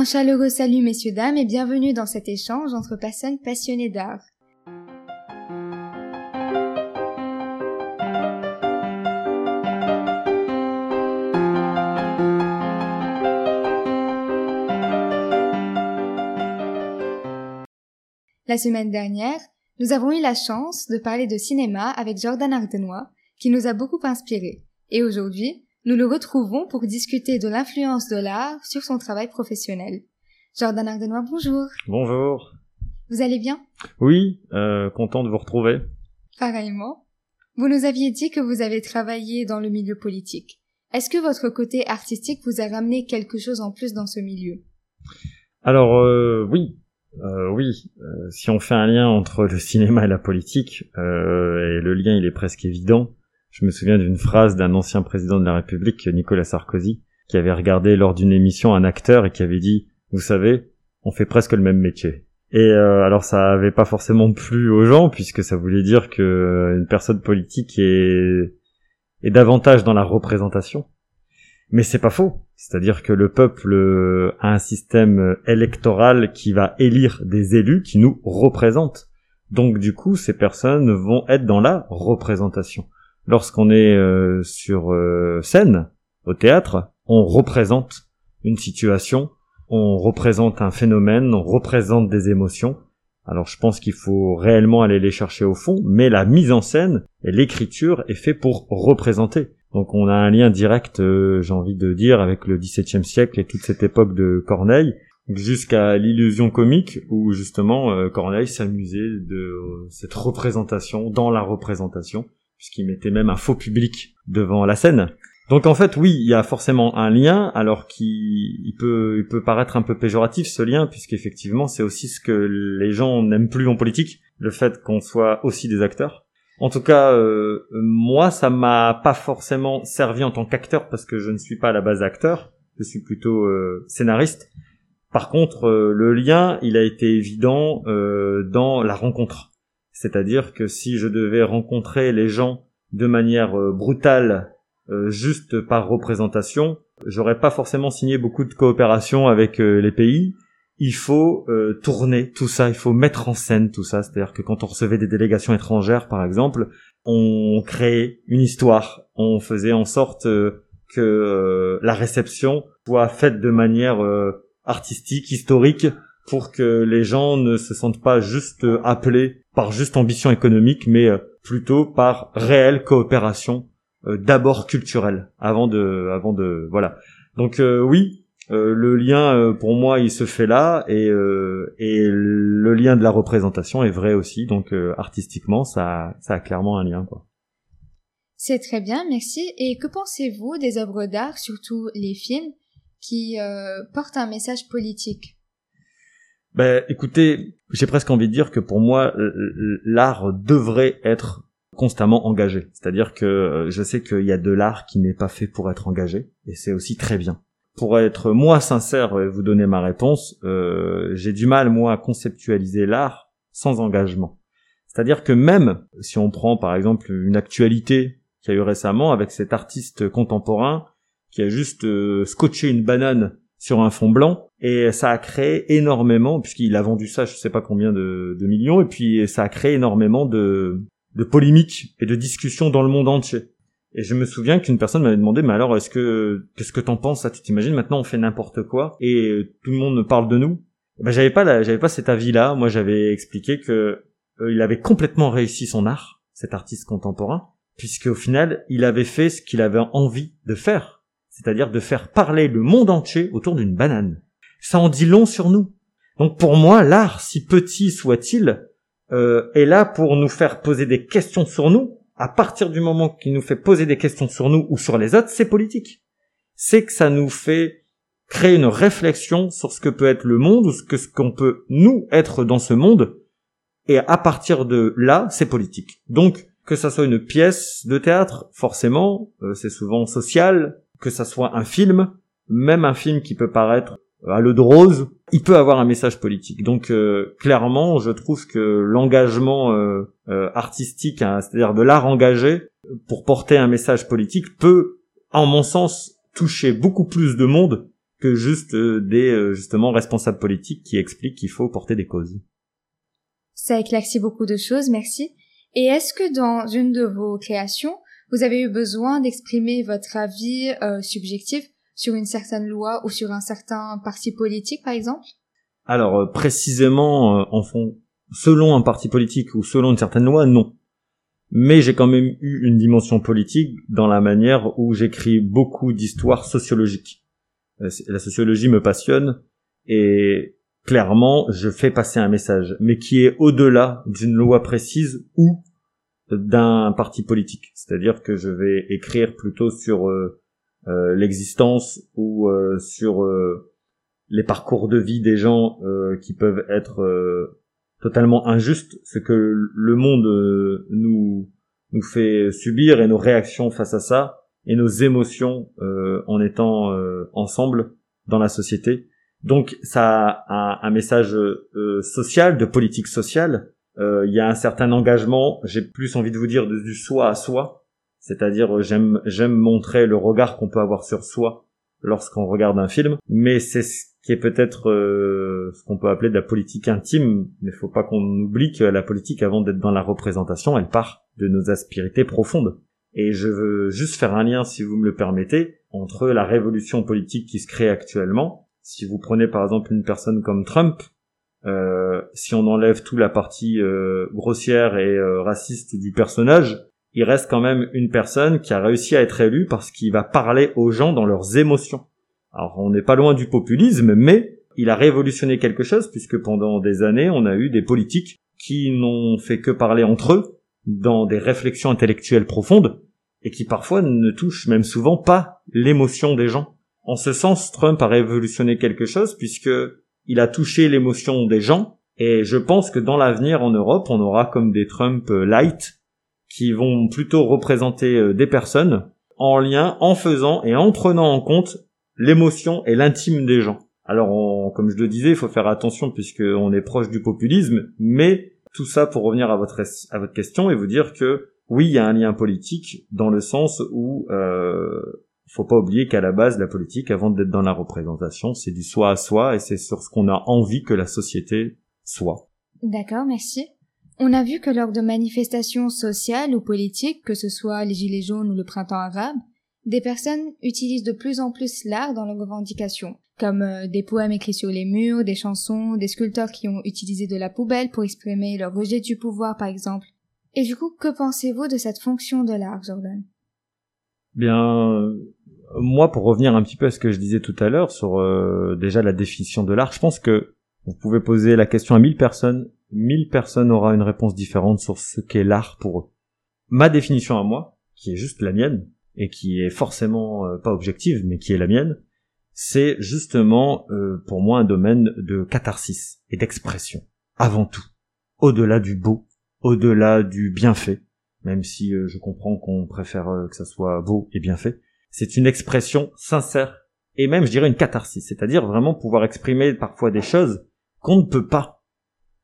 Un chaleureux salut messieurs dames et bienvenue dans cet échange entre personnes passionnées d'art. La semaine dernière, nous avons eu la chance de parler de cinéma avec Jordan Ardenois, qui nous a beaucoup inspiré. Et aujourd'hui, nous le retrouvons pour discuter de l'influence de l'art sur son travail professionnel. Jordan Ardenois, bonjour. Bonjour. Vous allez bien? Oui, euh, content de vous retrouver. Pareillement. Vous nous aviez dit que vous avez travaillé dans le milieu politique. Est-ce que votre côté artistique vous a ramené quelque chose en plus dans ce milieu? Alors euh, oui, euh, oui, euh, si on fait un lien entre le cinéma et la politique, euh, et le lien il est presque évident, je me souviens d'une phrase d'un ancien président de la République, Nicolas Sarkozy, qui avait regardé lors d'une émission un acteur et qui avait dit, vous savez, on fait presque le même métier. Et alors ça avait pas forcément plu aux gens puisque ça voulait dire que une personne politique est, est davantage dans la représentation mais c'est pas faux. C'est-à-dire que le peuple euh, a un système électoral qui va élire des élus qui nous représentent. Donc du coup, ces personnes vont être dans la représentation. Lorsqu'on est euh, sur euh, scène, au théâtre, on représente une situation, on représente un phénomène, on représente des émotions. Alors je pense qu'il faut réellement aller les chercher au fond, mais la mise en scène et l'écriture est fait pour représenter. Donc on a un lien direct, euh, j'ai envie de dire, avec le XVIIe siècle et toute cette époque de Corneille, jusqu'à l'illusion comique où justement euh, Corneille s'amusait de euh, cette représentation dans la représentation, puisqu'il mettait même un faux public devant la scène. Donc en fait, oui, il y a forcément un lien, alors qu'il peut, il peut paraître un peu péjoratif ce lien, puisqu'effectivement c'est aussi ce que les gens n'aiment plus en politique, le fait qu'on soit aussi des acteurs. En tout cas, euh, moi, ça m'a pas forcément servi en tant qu'acteur parce que je ne suis pas à la base acteur, je suis plutôt euh, scénariste. Par contre, euh, le lien, il a été évident dans la rencontre. C'est-à-dire que si je devais rencontrer les gens de manière brutale, juste par représentation, j'aurais pas forcément signé beaucoup de coopération avec les pays il faut euh, tourner tout ça, il faut mettre en scène tout ça. C'est-à-dire que quand on recevait des délégations étrangères, par exemple, on créait une histoire, on faisait en sorte euh, que euh, la réception soit faite de manière artistique, historique, pour que les gens ne se sentent pas juste appelés par juste ambition économique, mais plutôt par réelle coopération, d'abord culturelle, avant de, avant de, voilà. Donc oui, euh, le lien euh, pour moi il se fait là et euh, et le lien de la représentation est vrai aussi donc artistiquement ça ça a clairement un lien quoi. C'est très bien, merci. Et que pensez-vous des œuvres d'art, surtout les films, qui portent un message politique? Ben, écoutez, j'ai presque envie de dire que pour moi, l'art devrait être constamment engagé. C'est-à-dire que je sais qu'il y a de l'art qui n'est pas fait pour être engagé, et c'est aussi très bien pour être moi sincère et vous donner ma réponse, euh, j'ai du mal moi à conceptualiser l'art sans engagement. C'est-à-dire que même si on prend par exemple une actualité qu'il y a eu récemment avec cet artiste contemporain qui a juste euh, scotché une banane sur un fond blanc et ça a créé énormément puisqu'il a vendu ça je sais pas combien de, millions et puis ça a créé énormément de, polémiques et de discussions dans le monde entier. Et je me souviens qu'une personne m'avait demandé, mais alors, est-ce que, qu'est-ce que t'en penses, ça? Tu t'imagines, maintenant, on fait n'importe quoi, et tout le monde parle de nous? Ben, j'avais pas j'avais pas cet avis-là. Moi, j'avais expliqué que euh, il avait complètement réussi son art, cet artiste contemporain, puisque au final, il avait fait ce qu'il avait envie de faire. C'est-à-dire de faire parler le monde entier autour d'une banane. Ça en dit long sur nous. Donc pour moi, l'art, si petit soit-il, euh, est là pour nous faire poser des questions sur nous, à partir du moment qu'il nous fait poser des questions sur nous ou sur les autres, c'est politique. C'est que ça nous fait créer une réflexion sur ce que peut être le monde ou ce que ce qu'on peut nous être dans ce monde. Et à partir de là, c'est politique. Donc, que ça soit une pièce de théâtre, forcément, euh, c'est souvent social, que ça soit un film, même un film qui peut paraître à l'eau de rose, il peut avoir un message politique. Donc euh, clairement, je trouve que l'engagement euh, euh, artistique, hein, c'est-à-dire de l'art engagé pour porter un message politique, peut, en mon sens, toucher beaucoup plus de monde que juste des justement responsables politiques qui expliquent qu'il faut porter des causes. Ça éclaircit beaucoup de choses, merci. Et est-ce que dans une de vos créations, vous avez eu besoin d'exprimer votre avis subjectif sur une certaine loi ou sur un certain parti politique, par exemple? Alors précisément en fond, selon un parti politique ou selon une certaine loi, non mais j'ai quand même eu une dimension politique dans la manière où j'écris beaucoup d'histoires sociologiques. Euh, la sociologie me passionne et clairement je fais passer un message, mais qui est au-delà d'une loi précise ou d'un parti politique. C'est-à-dire que je vais écrire plutôt sur euh, euh, l'existence ou sur les parcours de vie des gens qui peuvent être totalement injuste, ce que le monde euh, nous nous fait subir et nos réactions face à ça et nos émotions euh, en étant euh, ensemble dans la société. Donc ça a un, message social, de politique sociale. Il y a un certain engagement. J'ai plus envie de vous dire du soi à soi, c'est-à-dire j'aime j'aime montrer le regard qu'on peut avoir sur soi lorsqu'on regarde un film, mais c'est qui est peut-être euh, ce qu'on peut appeler de la politique intime, mais faut pas qu'on oublie que la politique, avant d'être dans la représentation, elle part de nos aspérités profondes. Et je veux juste faire un lien, si vous me le permettez, entre la révolution politique qui se crée actuellement. Si vous prenez par exemple une personne comme Trump, euh, si on enlève toute la partie euh, grossière et raciste du personnage, il reste quand même une personne qui a réussi à être élue parce qu'il va parler aux gens dans leurs émotions. Alors on n'est pas loin du populisme, mais il a révolutionné quelque chose puisque pendant des années on a eu des politiques qui n'ont fait que parler entre eux dans des réflexions intellectuelles profondes et qui parfois ne touchent même souvent pas l'émotion des gens. En ce sens, Trump a révolutionné quelque chose puisque il a touché l'émotion des gens et je pense que dans l'avenir en Europe, on aura comme des Trump light qui vont plutôt représenter euh, des personnes en lien, en faisant et en prenant en compte l'émotion et l'intime des gens. Alors, comme je le disais, il faut faire attention puisqu'on est proche du populisme, mais tout ça pour revenir à votre, à votre question et vous dire que oui, il y a un lien politique dans le sens où euh, faut pas oublier qu'à la base, la politique, avant d'être dans la représentation, c'est du soi à soi et c'est sur ce qu'on a envie que la société soit. D'accord, merci. On a vu que lors de manifestations sociales ou politiques, que ce soit les Gilets jaunes ou le printemps arabe, des personnes utilisent de plus en plus l'art dans leurs revendications, comme euh, des poèmes écrits sur les murs, des chansons, des sculpteurs qui ont utilisé de la poubelle pour exprimer leur rejet du pouvoir, par exemple. Et du coup, que pensez-vous de cette fonction de l'art, Jordan? Bien, moi, pour revenir un petit peu à ce que je disais tout à l'heure sur euh, déjà la définition de l'art, je pense que vous pouvez poser la question à mille personnes, mille personnes aura une réponse différente sur ce qu'est l'art pour eux. Ma définition à moi, qui est juste la mienne, et qui est forcément euh, pas objective, mais qui est la mienne, c'est justement euh, pour moi un domaine de catharsis et d'expression, avant tout, au-delà du beau, au-delà du bienfait, même si euh, je comprends qu'on préfère que ça soit beau et bien fait, c'est une expression sincère et même je dirais une catharsis, c'est-à-dire vraiment pouvoir exprimer parfois des choses qu'on ne peut pas,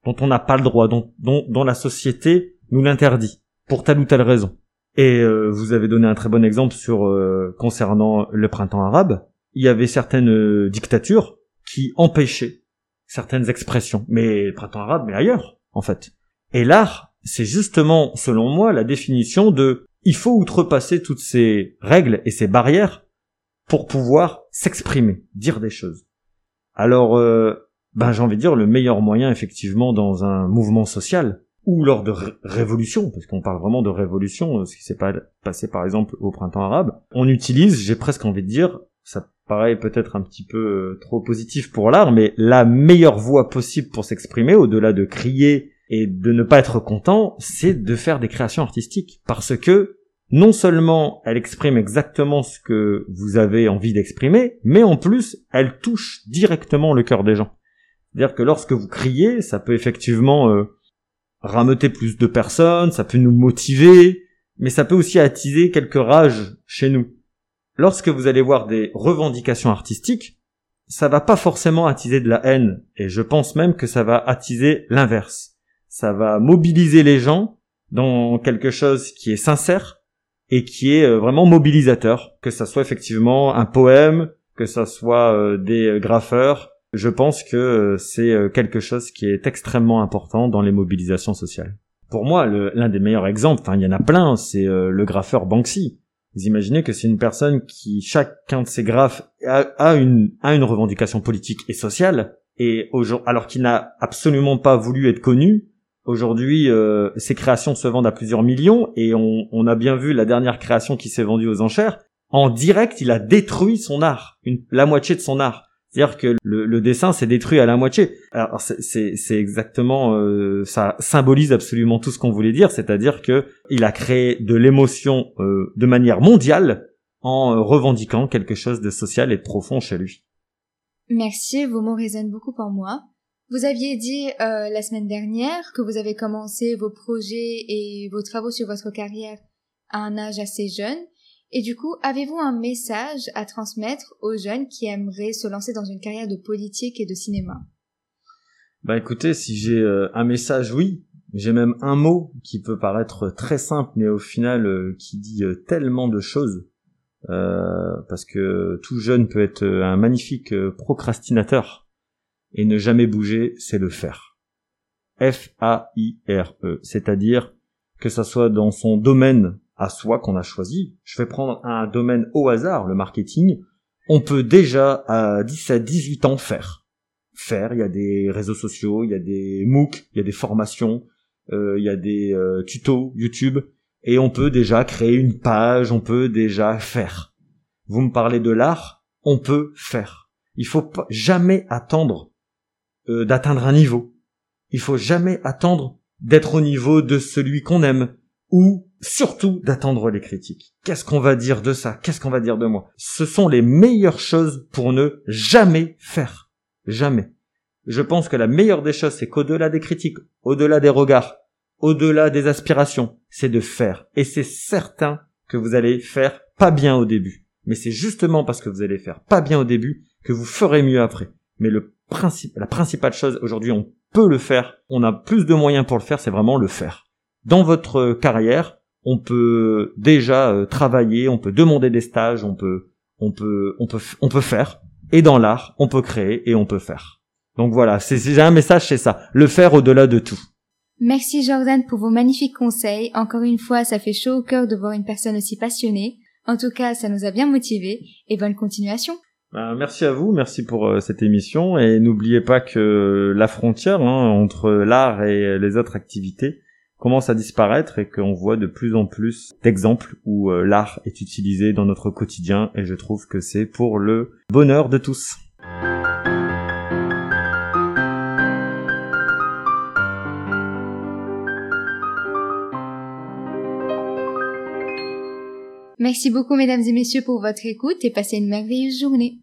dont on n'a pas le droit, dont, dont la société nous l'interdit, pour telle ou telle raison. Et euh, vous avez donné un très bon exemple sur euh, concernant le printemps arabe. Il y avait certaines euh, dictatures qui empêchaient certaines expressions, mais printemps arabe, mais ailleurs, en fait. Et l'art, c'est justement, selon moi, la définition de il faut outrepasser toutes ces règles et ces barrières pour pouvoir s'exprimer, dire des choses. Alors, ben j'ai envie de dire le meilleur moyen effectivement dans un mouvement social, ou lors de révolution, parce qu'on parle vraiment de révolution, euh, ce qui s'est passé par exemple au printemps arabe, on utilise, j'ai presque envie de dire, ça paraît peut-être un petit peu euh, trop positif pour l'art, mais la meilleure voie possible pour s'exprimer, au-delà de crier et de ne pas être content, c'est de faire des créations artistiques. Parce que non seulement elle exprime exactement ce que vous avez envie d'exprimer, mais en plus elle touche directement le cœur des gens. C'est-à-dire que lorsque vous criez, ça peut effectivement euh, rameuter plus de personnes, ça peut nous motiver, mais ça peut aussi attiser quelques rages chez nous. Lorsque vous allez voir des revendications artistiques, ça va pas forcément attiser de la haine, et je pense même que ça va attiser l'inverse. Ça va mobiliser les gens dans quelque chose qui est sincère et qui est euh, vraiment mobilisateur, que ça soit effectivement un poème, que ce soit des graffeurs. Je pense que c'est quelque chose qui est extrêmement important dans les mobilisations sociales. Pour moi, l'un des meilleurs exemples, enfin il y en a plein, c'est le graffeur Banksy. Vous imaginez que c'est une personne qui, chacun de ses graphes, a, une, a une revendication politique et sociale, et alors qu'il n'a absolument pas voulu être connu, aujourd'hui, euh, ses créations se vendent à plusieurs millions, et on, a bien vu la dernière création qui s'est vendue aux enchères. En direct, il a détruit son art, la moitié de son art. C'est-à-dire que le, dessin s'est détruit à la moitié. Alors c'est exactement euh, ça symbolise absolument tout ce qu'on voulait dire, c'est-à-dire que il a créé de l'émotion euh, de manière mondiale en euh, revendiquant quelque chose de social et de profond chez lui. Merci, vos mots résonnent beaucoup pour moi. Vous aviez dit la semaine dernière que vous avez commencé vos projets et vos travaux sur votre carrière à un âge assez jeune et du coup, avez-vous un message à transmettre aux jeunes qui aimeraient se lancer dans une carrière de politique et de cinéma? Bah écoutez, si j'ai euh, un message, oui. J'ai même un mot qui peut paraître très simple, mais au final euh, qui dit euh, tellement de choses. parce que tout jeune peut être un magnifique procrastinateur. Et ne jamais bouger, c'est le faire. F-A-I-R-E. C'est-à-dire que ça soit dans son domaine à soi qu'on a choisi. Je vais prendre un domaine au hasard, le marketing. On peut déjà à 17, 18 ans faire. Faire, il y a des réseaux sociaux, il y a des MOOC, il y a des formations, euh, il y a des euh, tutos YouTube, et on peut déjà créer une page, on peut déjà faire. Vous me parlez de l'art, on peut faire. Il faut jamais attendre euh, d'atteindre un niveau. Il faut jamais attendre d'être au niveau de celui qu'on aime ou surtout d'attendre les critiques. Qu'est-ce qu'on va dire de ça? Qu'est-ce qu'on va dire de moi? Ce sont les meilleures choses pour ne jamais faire. Jamais. Je pense que la meilleure des choses, c'est qu'au-delà des critiques, au-delà des regards, au-delà des aspirations, c'est de faire. Et c'est certain que vous allez faire pas bien au début. Mais c'est justement parce que vous allez faire pas bien au début que vous ferez mieux après. Mais le principe, la principale chose aujourd'hui, on peut le faire. On a plus de moyens pour le faire, c'est vraiment le faire. Dans votre carrière, on peut déjà euh, travailler, on peut demander des stages, on peut, on peut, on peut, on peut faire. Et dans l'art, on peut créer et on peut faire. Donc voilà, c'est un message, c'est ça, le faire au-delà de tout. Merci Jordan pour vos magnifiques conseils. Encore une fois, ça fait chaud au cœur de voir une personne aussi passionnée. En tout cas, ça nous a bien motivés et bonne continuation. Ben, merci à vous, merci pour euh, cette émission et n'oubliez pas que la frontière hein, entre l'art et les autres activités, commence à disparaître et qu'on voit de plus en plus d'exemples où euh, l'art est utilisé dans notre quotidien et je trouve que c'est pour le bonheur de tous. Merci beaucoup mesdames et messieurs pour votre écoute et passez une merveilleuse journée.